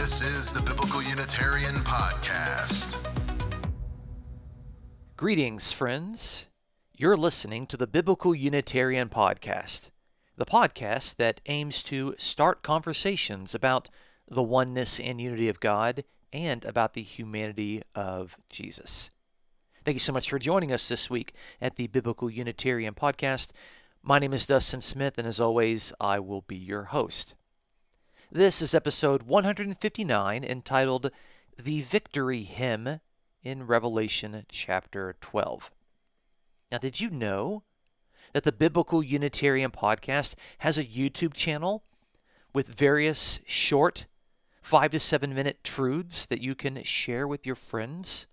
This is the Biblical Unitarian Podcast. Greetings, friends. You're listening to the Biblical Unitarian Podcast, the podcast that aims to start conversations about the oneness and unity of God and about the humanity of Jesus. Thank you so much for joining us this week at the Biblical Unitarian Podcast. My name is Dustin Smith, and as always, I will be your host. This is episode 159 entitled The Victory Hymn in Revelation chapter 12. Now, did you know that the Biblical Unitarian Podcast has a YouTube channel with various short, five to seven minute truths that you can share with your friends?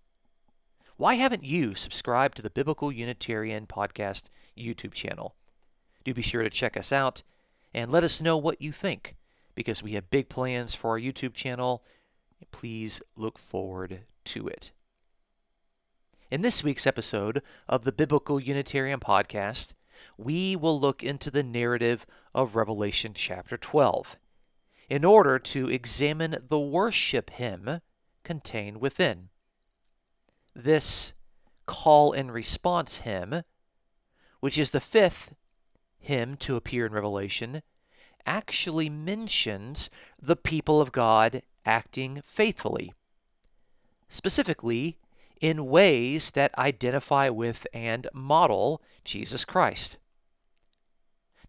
Why haven't you subscribed to the Biblical Unitarian Podcast YouTube channel? Do be sure to check us out and let us know what you think because we have big plans for our YouTube channel. Please look forward to it. In this week's episode of the Biblical Unitarian Podcast, we will look into the narrative of Revelation chapter 12 in order to examine the worship hymn contained within. This call and response hymn, which is the fifth hymn to appear in Revelation, actually mentions the people of God acting faithfully. Specifically, in ways that identify with and model Jesus Christ.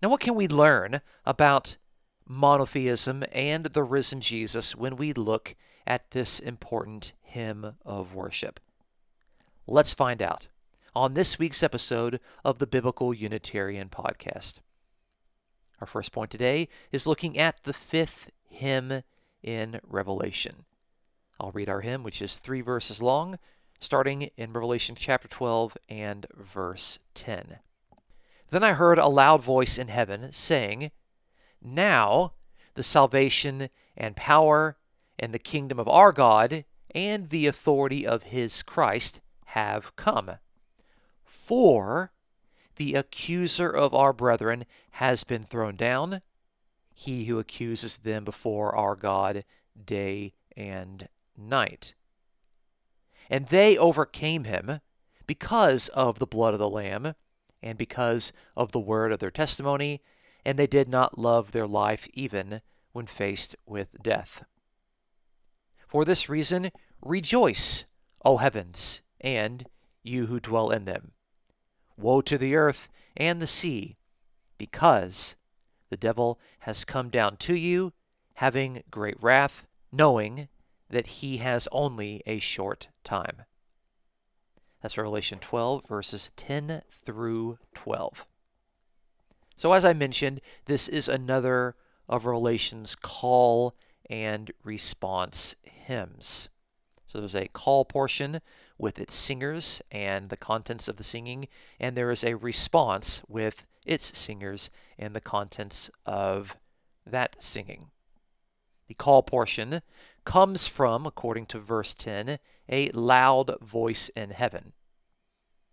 Now, what can we learn about monotheism and the risen Jesus when we look at this important hymn of worship? Let's find out on this week's episode of the Biblical Unitarian Podcast. Our first point today is looking at the fifth hymn in Revelation. I'll read our hymn, which is three verses long, starting in Revelation chapter 12 and verse 10. Then I heard a loud voice in heaven saying, Now the salvation and power and the kingdom of our God and the authority of his Christ have come. For the accuser of our brethren has been thrown down, he who accuses them before our God day and night. And they overcame him because of the blood of the Lamb and because of the word of their testimony, and they did not love their life even when faced with death. For this reason, rejoice, O heavens, and you who dwell in them. Woe to the earth and the sea, because the devil has come down to you, having great wrath, knowing that he has only a short time. That's Revelation 12, verses 10 through 12. So, as I mentioned, this is another of Revelation's call and response hymns. So, there's a call portion with its singers and the contents of the singing, and there is a response with its singers and the contents of that singing. The call portion comes from, according to verse 10, a loud voice in heaven.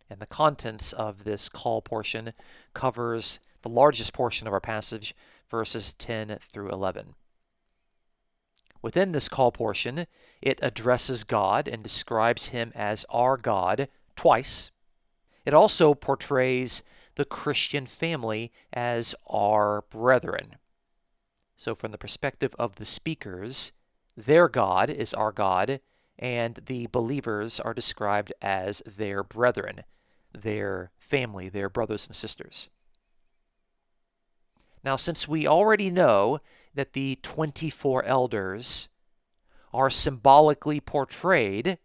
And the contents of this call portion covers the largest portion of our passage, verses 10 through 11. Within this call portion, it addresses God and describes him as our God twice. It also portrays the Christian family as our brethren. So, from the perspective of the speakers, their God is our God, and the believers are described as their brethren, their family, their brothers and sisters. Now, since we already know that the 24 elders are symbolically portrayed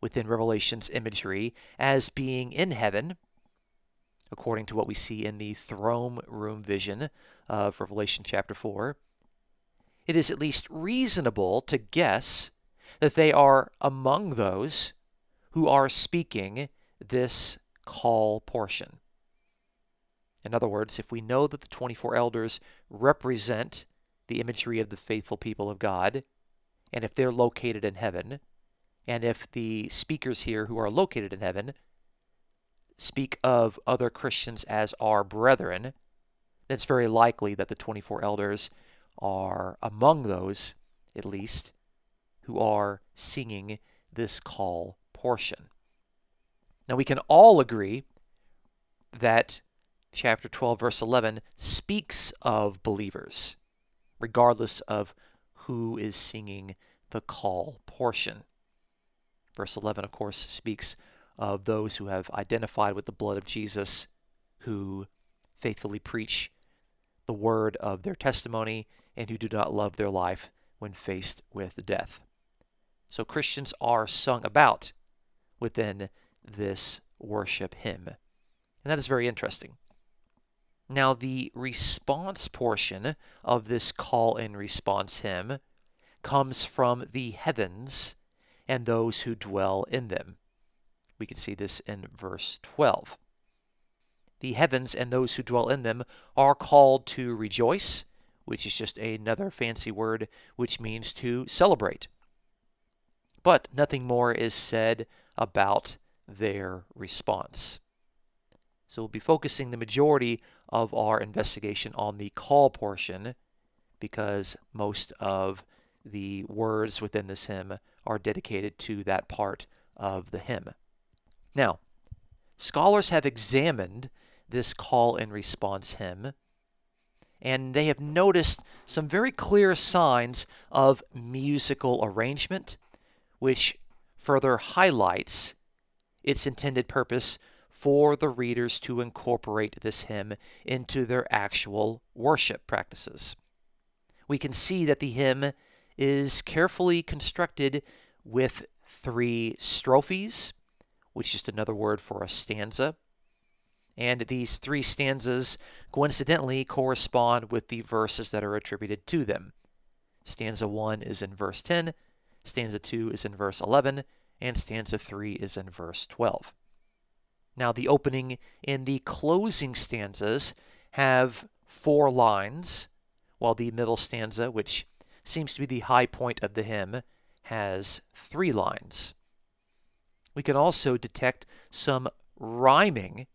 within Revelation's imagery as being in heaven, according to what we see in the throne room vision of Revelation chapter 4, it is at least reasonable to guess that they are among those who are speaking this call portion. In other words, if we know that the 24 elders represent the imagery of the faithful people of God, and if they're located in heaven, and if the speakers here who are located in heaven speak of other Christians as our brethren, then it's very likely that the 24 elders are among those, at least, who are singing this call portion. Now, we can all agree that chapter 12, verse 11 speaks of believers, regardless of who is singing the call portion. Verse 11, of course, speaks of those who have identified with the blood of Jesus, who faithfully preach the word of their testimony, and who do not love their life when faced with death. So Christians are sung about within this worship hymn. And that is very interesting. Now, the response portion of this call and response hymn comes from the heavens and those who dwell in them. We can see this in verse 12. The heavens and those who dwell in them are called to rejoice, which is just another fancy word which means to celebrate. But nothing more is said about their response. So we'll be focusing the majority of our investigation on the call portion because most of the words within this hymn are dedicated to that part of the hymn. Now, scholars have examined this call and response hymn and they have noticed some very clear signs of musical arrangement, which further highlights its intended purpose for the readers to incorporate this hymn into their actual worship practices. We can see that the hymn is carefully constructed with three strophes, which is just another word for a stanza. And these three stanzas coincidentally correspond with the verses that are attributed to them. Stanza 1 is in verse 10, stanza 2 is in verse 11, and stanza 3 is in verse 12. Now, the opening and the closing stanzas have four lines, while the middle stanza, which seems to be the high point of the hymn, has three lines. We can also detect some rhyming,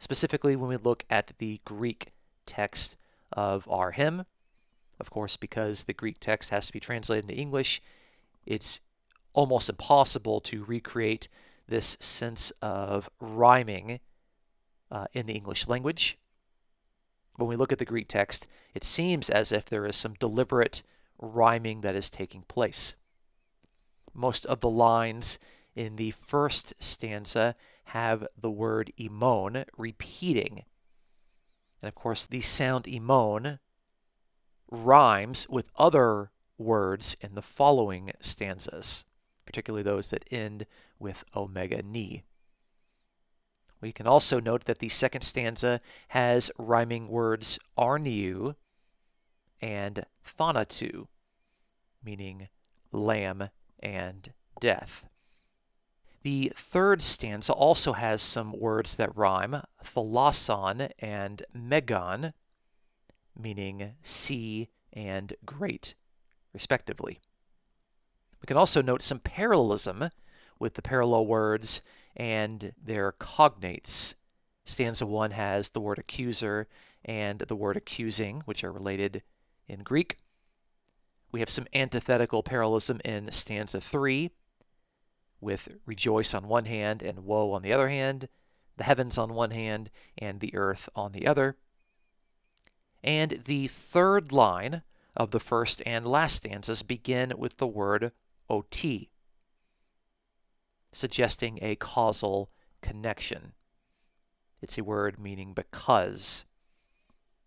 specifically when we look at the Greek text of our hymn. Of course, because the Greek text has to be translated into English, it's almost impossible to recreate this sense of rhyming uh, in the English language. When we look at the Greek text, it seems as if there is some deliberate rhyming that is taking place. Most of the lines in the first stanza have the word emon repeating. And of course, the sound emon rhymes with other words in the following stanzas particularly those that end with omega ni. We can also note that the second stanza has rhyming words arniu and thanatu, meaning lamb and death. The third stanza also has some words that rhyme, thalason and megon, meaning sea and great, respectively. We can also note some parallelism with the parallel words and their cognates. Stanza 1 has the word accuser and the word accusing, which are related in Greek. We have some antithetical parallelism in stanza 3 with rejoice on one hand and woe on the other hand, the heavens on one hand and the earth on the other. And the third line of the first and last stanzas begin with the word hoti, suggesting a causal connection. It's a word meaning because.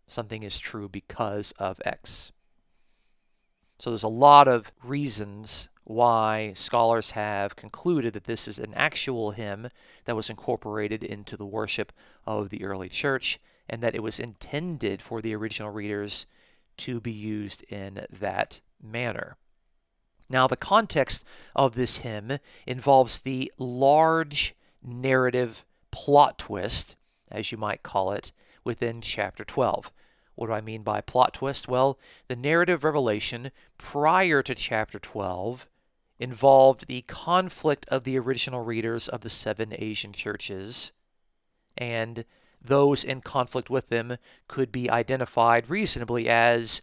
Something is true because of X. So there's a lot of reasons why scholars have concluded that this is an actual hymn that was incorporated into the worship of the early church and that it was intended for the original readers to be used in that manner. Now, the context of this hymn involves the large narrative plot twist, as you might call it, within chapter 12. What do I mean by plot twist? Well, the narrative revelation prior to chapter 12 involved the conflict of the original readers of the seven Asian churches, and those in conflict with them could be identified reasonably as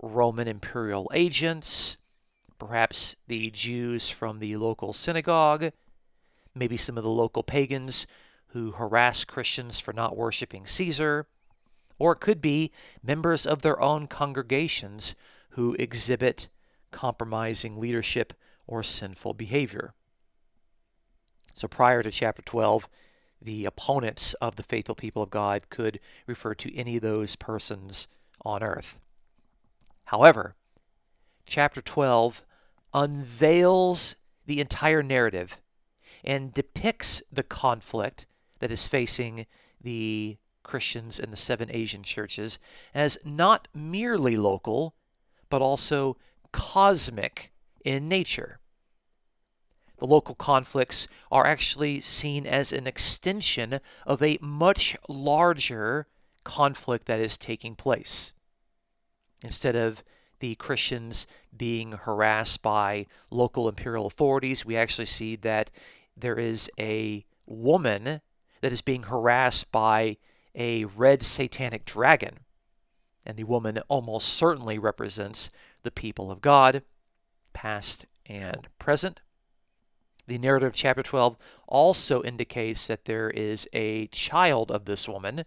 Roman imperial agents, perhaps the Jews from the local synagogue, maybe some of the local pagans who harass Christians for not worshiping Caesar, or it could be members of their own congregations who exhibit compromising leadership or sinful behavior. So prior to chapter 12, the opponents of the faithful people of God could refer to any of those persons on earth. However, chapter 12 unveils the entire narrative and depicts the conflict that is facing the Christians in the seven Asian churches as not merely local, but also cosmic in nature. The local conflicts are actually seen as an extension of a much larger conflict that is taking place. Instead of the Christians being harassed by local imperial authorities, we actually see that there is a woman that is being harassed by a red satanic dragon. And the woman almost certainly represents the people of God, past and present. The narrative of chapter 12 also indicates that there is a child of this woman,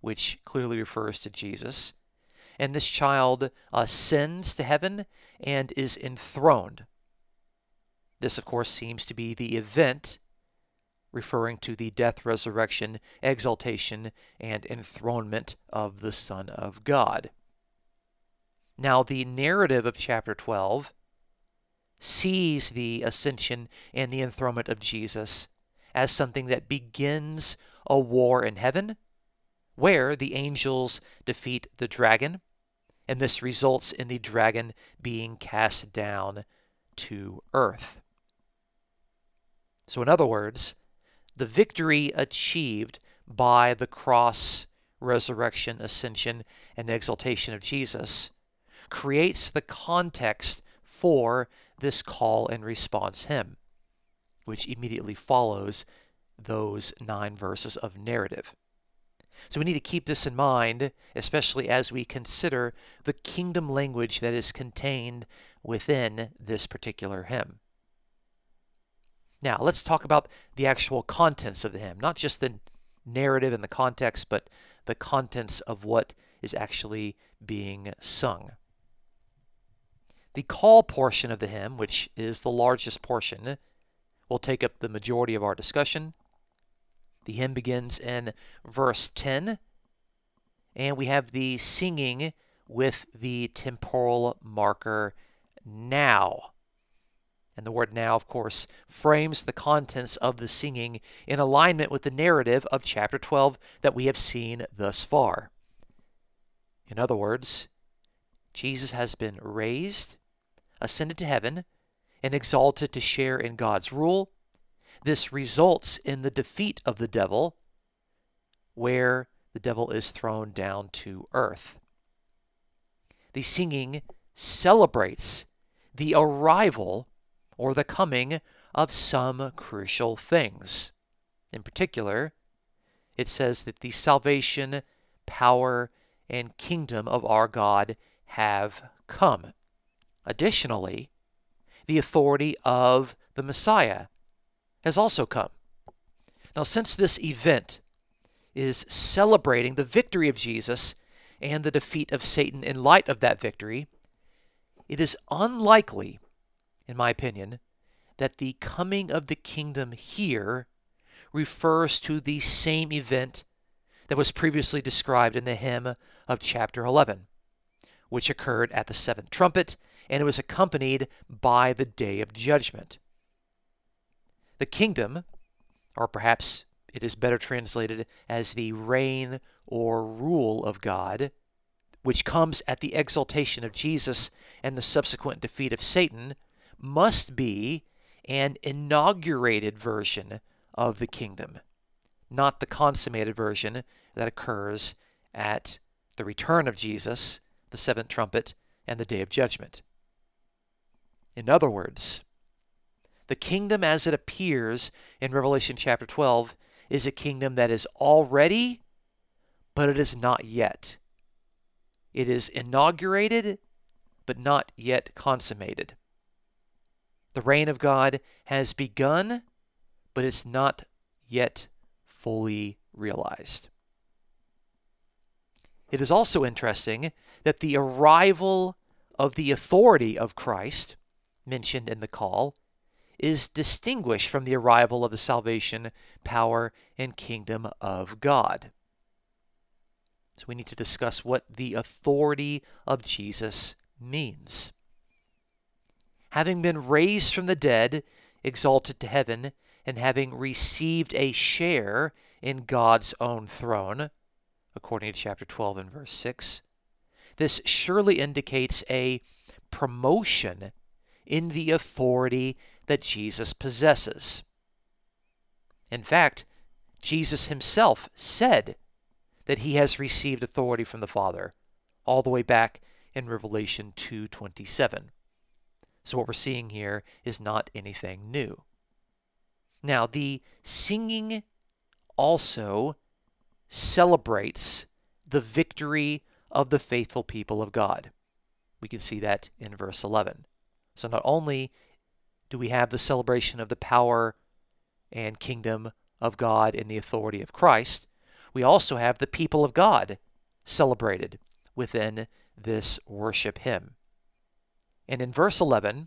which clearly refers to Jesus. And this child uh, ascends to heaven and is enthroned. This, of course, seems to be the event referring to the death, resurrection, exaltation, and enthronement of the Son of God. Now, the narrative of chapter 12 sees the ascension and the enthronement of Jesus as something that begins a war in heaven, where the angels defeat the dragon, and this results in the dragon being cast down to earth. So, in other words, the victory achieved by the cross, resurrection, ascension, and exaltation of Jesus creates the context for this call and response hymn, which immediately follows those nine verses of narrative. So we need to keep this in mind, especially as we consider the kingdom language that is contained within this particular hymn. Now, let's talk about the actual contents of the hymn, not just the narrative and the context, but the contents of what is actually being sung. The call portion of the hymn, which is the largest portion, will take up the majority of our discussion. The hymn begins in verse 10, and we have the singing with the temporal marker now. And the word now, of course, frames the contents of the singing in alignment with the narrative of chapter 12 that we have seen thus far. In other words, Jesus has been raised, ascended to heaven, and exalted to share in God's rule. This results in the defeat of the devil, where the devil is thrown down to earth. The singing celebrates the arrival or the coming of some crucial things. In particular, it says that the salvation, power, and kingdom of our God have come. Additionally, the authority of the Messiah has also come. Now, since this event is celebrating the victory of Jesus and the defeat of Satan in light of that victory, it is unlikely in my opinion, that the coming of the kingdom here refers to the same event that was previously described in the hymn of chapter 11, which occurred at the seventh trumpet, and it was accompanied by the day of judgment. The kingdom, or perhaps it is better translated as the reign or rule of God, which comes at the exaltation of Jesus and the subsequent defeat of Satan, must be an inaugurated version of the kingdom, not the consummated version that occurs at the return of Jesus, the seventh trumpet, and the day of judgment. In other words, the kingdom as it appears in Revelation chapter 12 is a kingdom that is already, but it is not yet. It is inaugurated, but not yet consummated. The reign of God has begun, but it's not yet fully realized. It is also interesting that the arrival of the authority of Christ, mentioned in the call, is distinguished from the arrival of the salvation, power, and kingdom of God. So we need to discuss what the authority of Jesus means. Having been raised from the dead, exalted to heaven, and having received a share in God's own throne, according to chapter 12 and verse 6, this surely indicates a promotion in the authority that Jesus possesses. In fact, Jesus himself said that he has received authority from the Father all the way back in Revelation 2:27. So what we're seeing here is not anything new. Now, the singing also celebrates the victory of the faithful people of God. We can see that in verse 11. So not only do we have the celebration of the power and kingdom of God and the authority of Christ, we also have the people of God celebrated within this worship hymn. And in verse 11,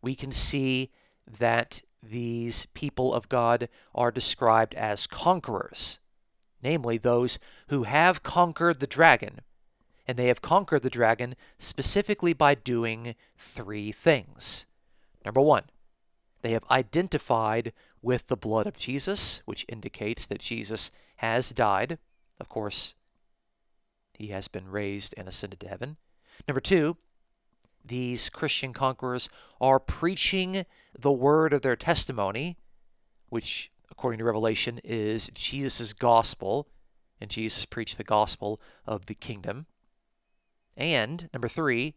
we can see that these people of God are described as conquerors, namely those who have conquered the dragon. And they have conquered the dragon specifically by doing three things. Number one, they have identified with the blood of Jesus, which indicates that Jesus has died. Of course, he has been raised and ascended to heaven. Number two, these Christian conquerors are preaching the word of their testimony, which, according to Revelation, is Jesus' gospel, and Jesus preached the gospel of the kingdom. And number three,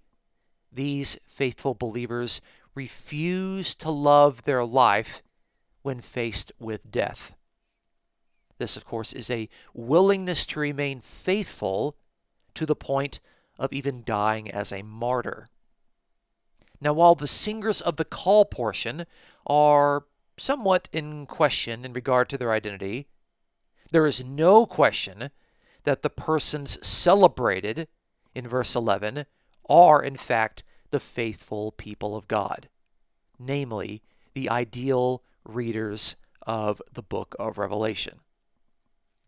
these faithful believers refuse to love their life when faced with death. This, of course, is a willingness to remain faithful to the point of even dying as a martyr. Now, while the singers of the call portion are somewhat in question in regard to their identity, there is no question that the persons celebrated in verse 11 are, in fact, the faithful people of God, namely, the ideal readers of the book of Revelation.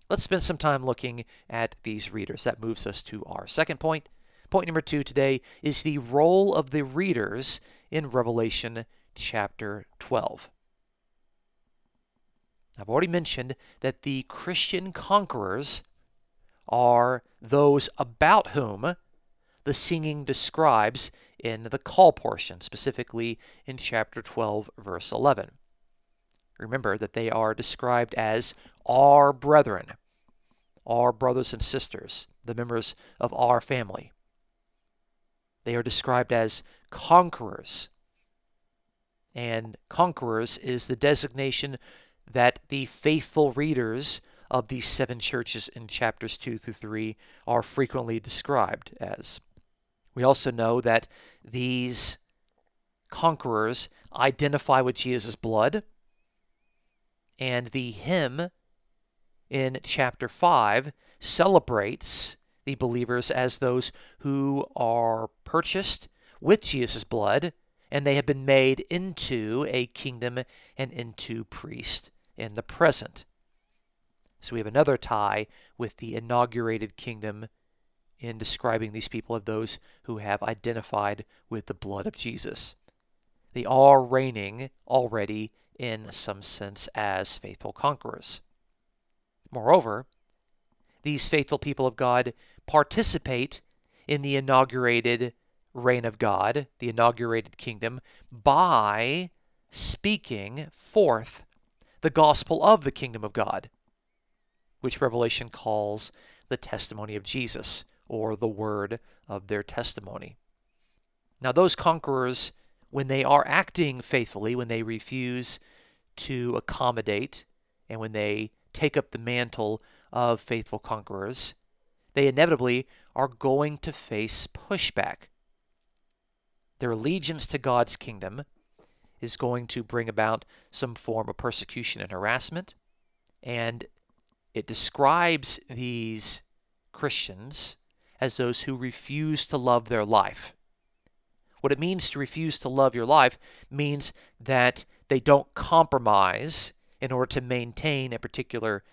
Let's spend some time looking at these readers. That moves us to our second point. Point number two today is the role of the readers in Revelation chapter 12. I've already mentioned that the Christian conquerors are those about whom the singing describes in the call portion, specifically in chapter 12, verse 11. Remember that they are described as our brethren, our brothers and sisters, the members of our family. They are described as conquerors. And conquerors is the designation that the faithful readers of these seven churches in chapters 2 through 3 are frequently described as. We also know that these conquerors identify with Jesus' blood, and the hymn in chapter 5 celebrates the believers as those who are purchased with Jesus' blood, and they have been made into a kingdom and into priest in the present. So we have another tie with the inaugurated kingdom in describing these people of those who have identified with the blood of Jesus. They are reigning already in some sense as faithful conquerors. Moreover, these faithful people of God participate in the inaugurated reign of God, the inaugurated kingdom, by speaking forth the gospel of the kingdom of God, which Revelation calls the testimony of Jesus, or the word of their testimony. Now, those conquerors, when they are acting faithfully, when they refuse to accommodate, and when they take up the mantle of faithful conquerors, they inevitably are going to face pushback. Their allegiance to God's kingdom is going to bring about some form of persecution and harassment. And it describes these Christians as those who refuse to love their life. What it means to refuse to love your life means that they don't compromise in order to maintain a particular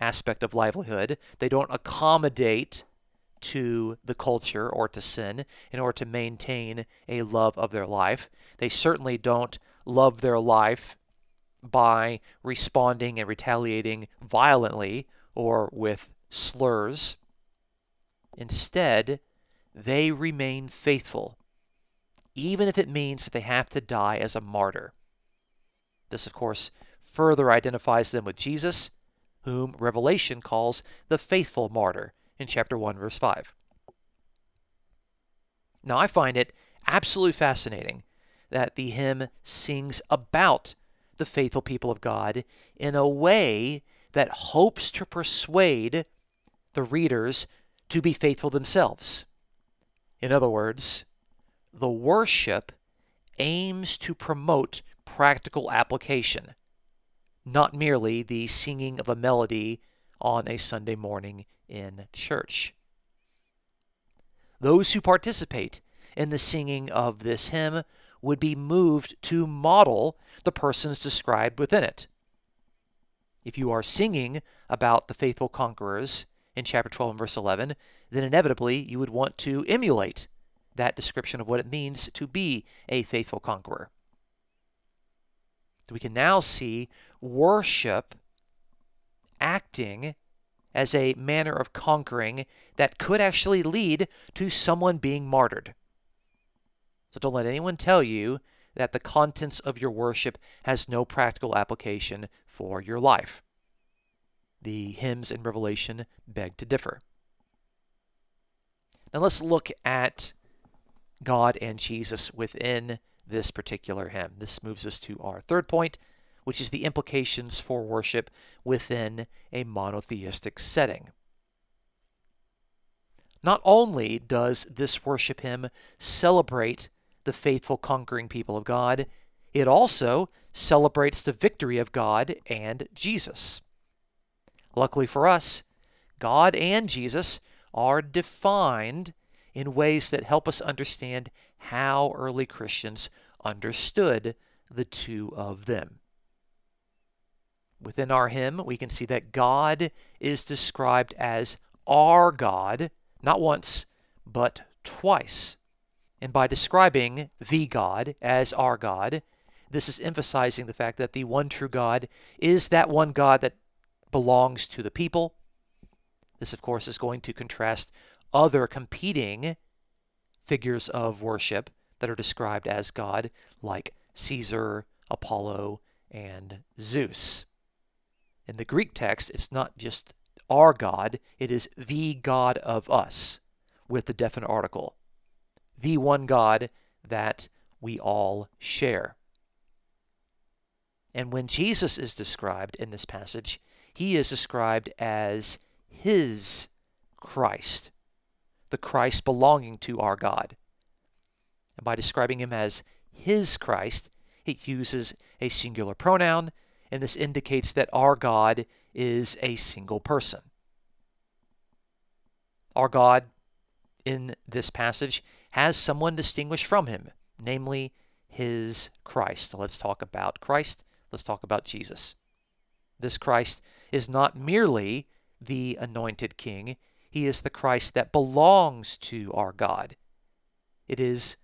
aspect of livelihood. They don't accommodate to the culture or to sin in order to maintain a love of their life. They certainly don't love their life by responding and retaliating violently or with slurs. Instead, they remain faithful, even if it means that they have to die as a martyr. This, of course, further identifies them with Jesus, whom Revelation calls the faithful martyr in chapter 1, verse 5. Now, I find it absolutely fascinating that the hymn sings about the faithful people of God in a way that hopes to persuade the readers to be faithful themselves. In other words, the worship aims to promote practical application, not merely the singing of a melody on a Sunday morning in church. Those who participate in the singing of this hymn would be moved to model the persons described within it. If you are singing about the faithful conquerors in chapter 12 and verse 11, then inevitably you would want to emulate that description of what it means to be a faithful conqueror. we can now see worship acting as a manner of conquering that could actually lead to someone being martyred. So don't let anyone tell you that the contents of your worship has no practical application for your life. The hymns in Revelation beg to differ. Now let's look at God and Jesus within this particular hymn. This moves us to our third point, which is the implications for worship within a monotheistic setting. Not only does this worship hymn celebrate the faithful conquering people of God, it also celebrates the victory of God and Jesus. Luckily for us, God and Jesus are defined in ways that help us understand how early Christians understood the two of them. Within our hymn, we can see that God is described as our God, not once, but twice. And by describing the God as our God, this is emphasizing the fact that the one true God is that one God that belongs to the people. This, of course, is going to contrast other competing figures of worship that are described as God, like Caesar, Apollo, and Zeus. In the Greek text, it's not just our God, it is the God of us with the definite article. The one God that we all share. And when Jesus is described in this passage, he is described as his Christ, the Christ belonging to our God. And by describing him as his Christ, it uses a singular pronoun and this indicates that our God is a single person. Our God, in this passage, has someone distinguished from him, namely his Christ. Let's talk about Christ. Let's talk about Jesus. This Christ is not merely the anointed king, he is the Christ that belongs to our God. It is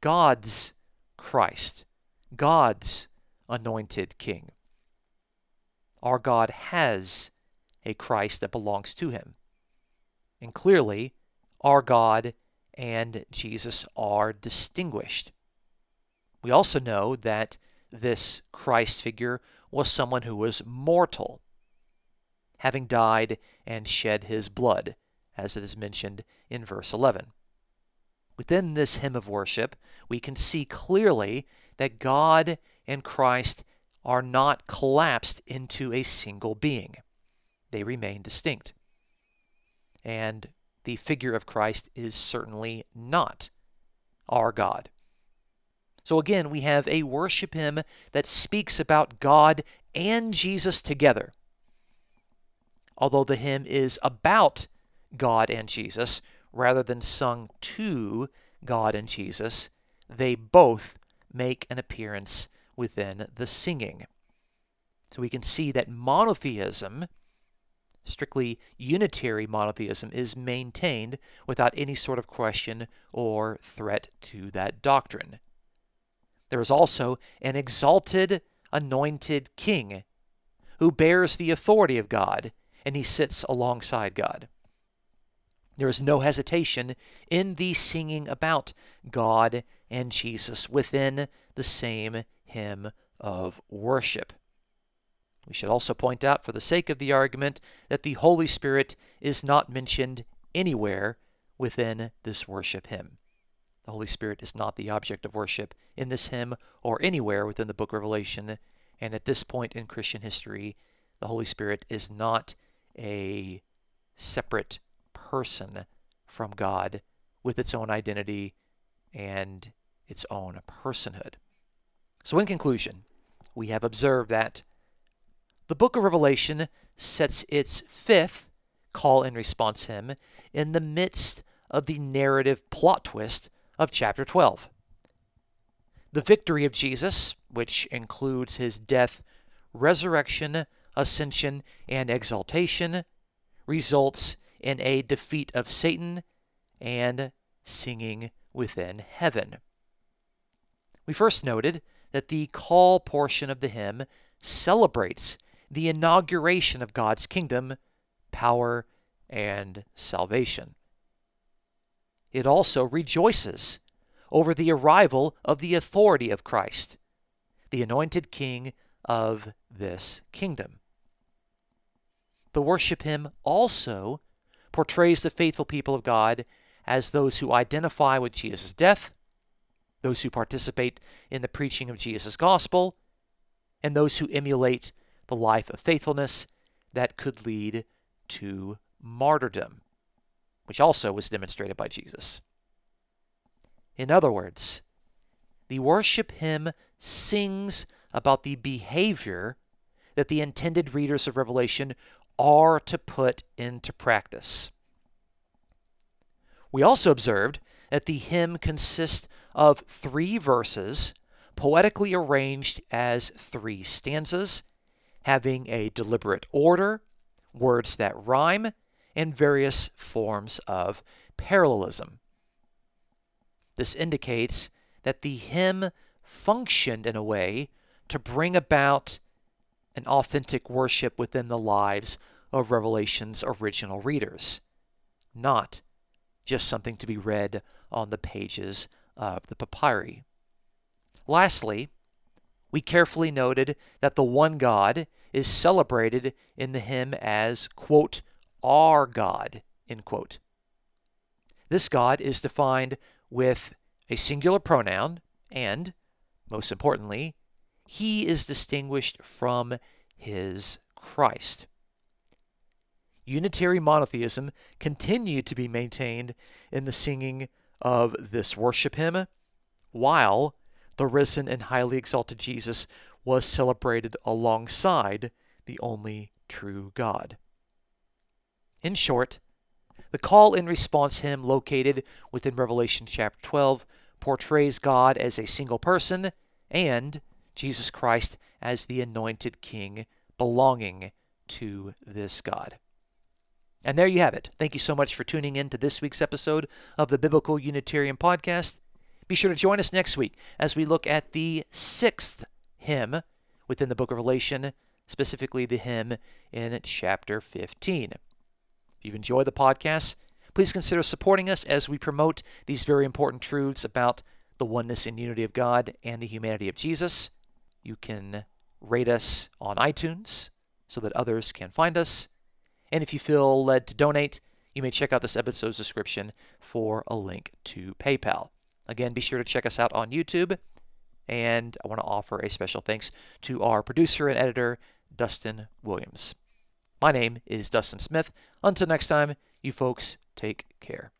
God's Christ, God's anointed king our God has a Christ that belongs to him. And clearly, our God and Jesus are distinguished. We also know that this Christ figure was someone who was mortal, having died and shed his blood, as it is mentioned in verse 11. Within this hymn of worship, we can see clearly that God and Christ are not collapsed into a single being. They remain distinct. And the figure of Christ is certainly not our God. So again, we have a worship hymn that speaks about God and Jesus together. Although the hymn is about God and Jesus rather than sung to God and Jesus, they both make an appearance within the singing. So we can see that monotheism, strictly unitary monotheism, is maintained without any sort of question or threat to that doctrine. There is also an exalted, anointed king who bears the authority of God, and he sits alongside God. There is no hesitation in the singing about God and Jesus within the same hymn of worship. We should also point out, for the sake of the argument, that the Holy Spirit is not mentioned anywhere within this worship hymn. The Holy Spirit is not the object of worship in this hymn or anywhere within the book of Revelation, and at this point in Christian history, the Holy Spirit is not a separate person from God with its own identity and its own personhood. So, in conclusion, we have observed that the book of Revelation sets its fifth call and response hymn in the midst of the narrative plot twist of chapter 12. The victory of Jesus, which includes his death, resurrection, ascension, and exaltation, results in a defeat of Satan and singing within heaven. We first noted that the call portion of the hymn celebrates the inauguration of God's kingdom, power, and salvation. It also rejoices over the arrival of the authority of Christ, the anointed king of this kingdom. The worship hymn also portrays the faithful people of God as those who identify with Jesus' death, those who participate in the preaching of Jesus' gospel, and those who emulate the life of faithfulness that could lead to martyrdom, which also was demonstrated by Jesus. In other words, the worship hymn sings about the behavior that the intended readers of Revelation are to put into practice. We also observed that the hymn consists of three verses poetically arranged as three stanzas having a deliberate order, words that rhyme, and various forms of parallelism. This indicates that the hymn functioned in a way to bring about an authentic worship within the lives of Revelation's original readers, not just something to be read on the pages of the papyri. Lastly, we carefully noted that the one God is celebrated in the hymn as, quote, our God, end quote. This God is defined with a singular pronoun, and, most importantly, he is distinguished from his Christ. Unitary monotheism continued to be maintained in the singing of this worship hymn, while the risen and highly exalted Jesus was celebrated alongside the only true God. In short, the call and response hymn located within Revelation chapter 12 portrays God as a single person and Jesus Christ as the anointed king belonging to this God. And there you have it. Thank you so much for tuning in to this week's episode of the Biblical Unitarian Podcast. Be sure to join us next week as we look at the sixth hymn within the book of Revelation, specifically the hymn in chapter 15. If you've enjoyed the podcast, please consider supporting us as we promote these very important truths about the oneness and unity of God and the humanity of Jesus. You can rate us on iTunes so that others can find us. And if you feel led to donate, you may check out this episode's description for a link to PayPal. Again, be sure to check us out on YouTube. And I want to offer a special thanks to our producer and editor, Dustin Williams. My name is Dustin Smith. Until next time, you folks take care.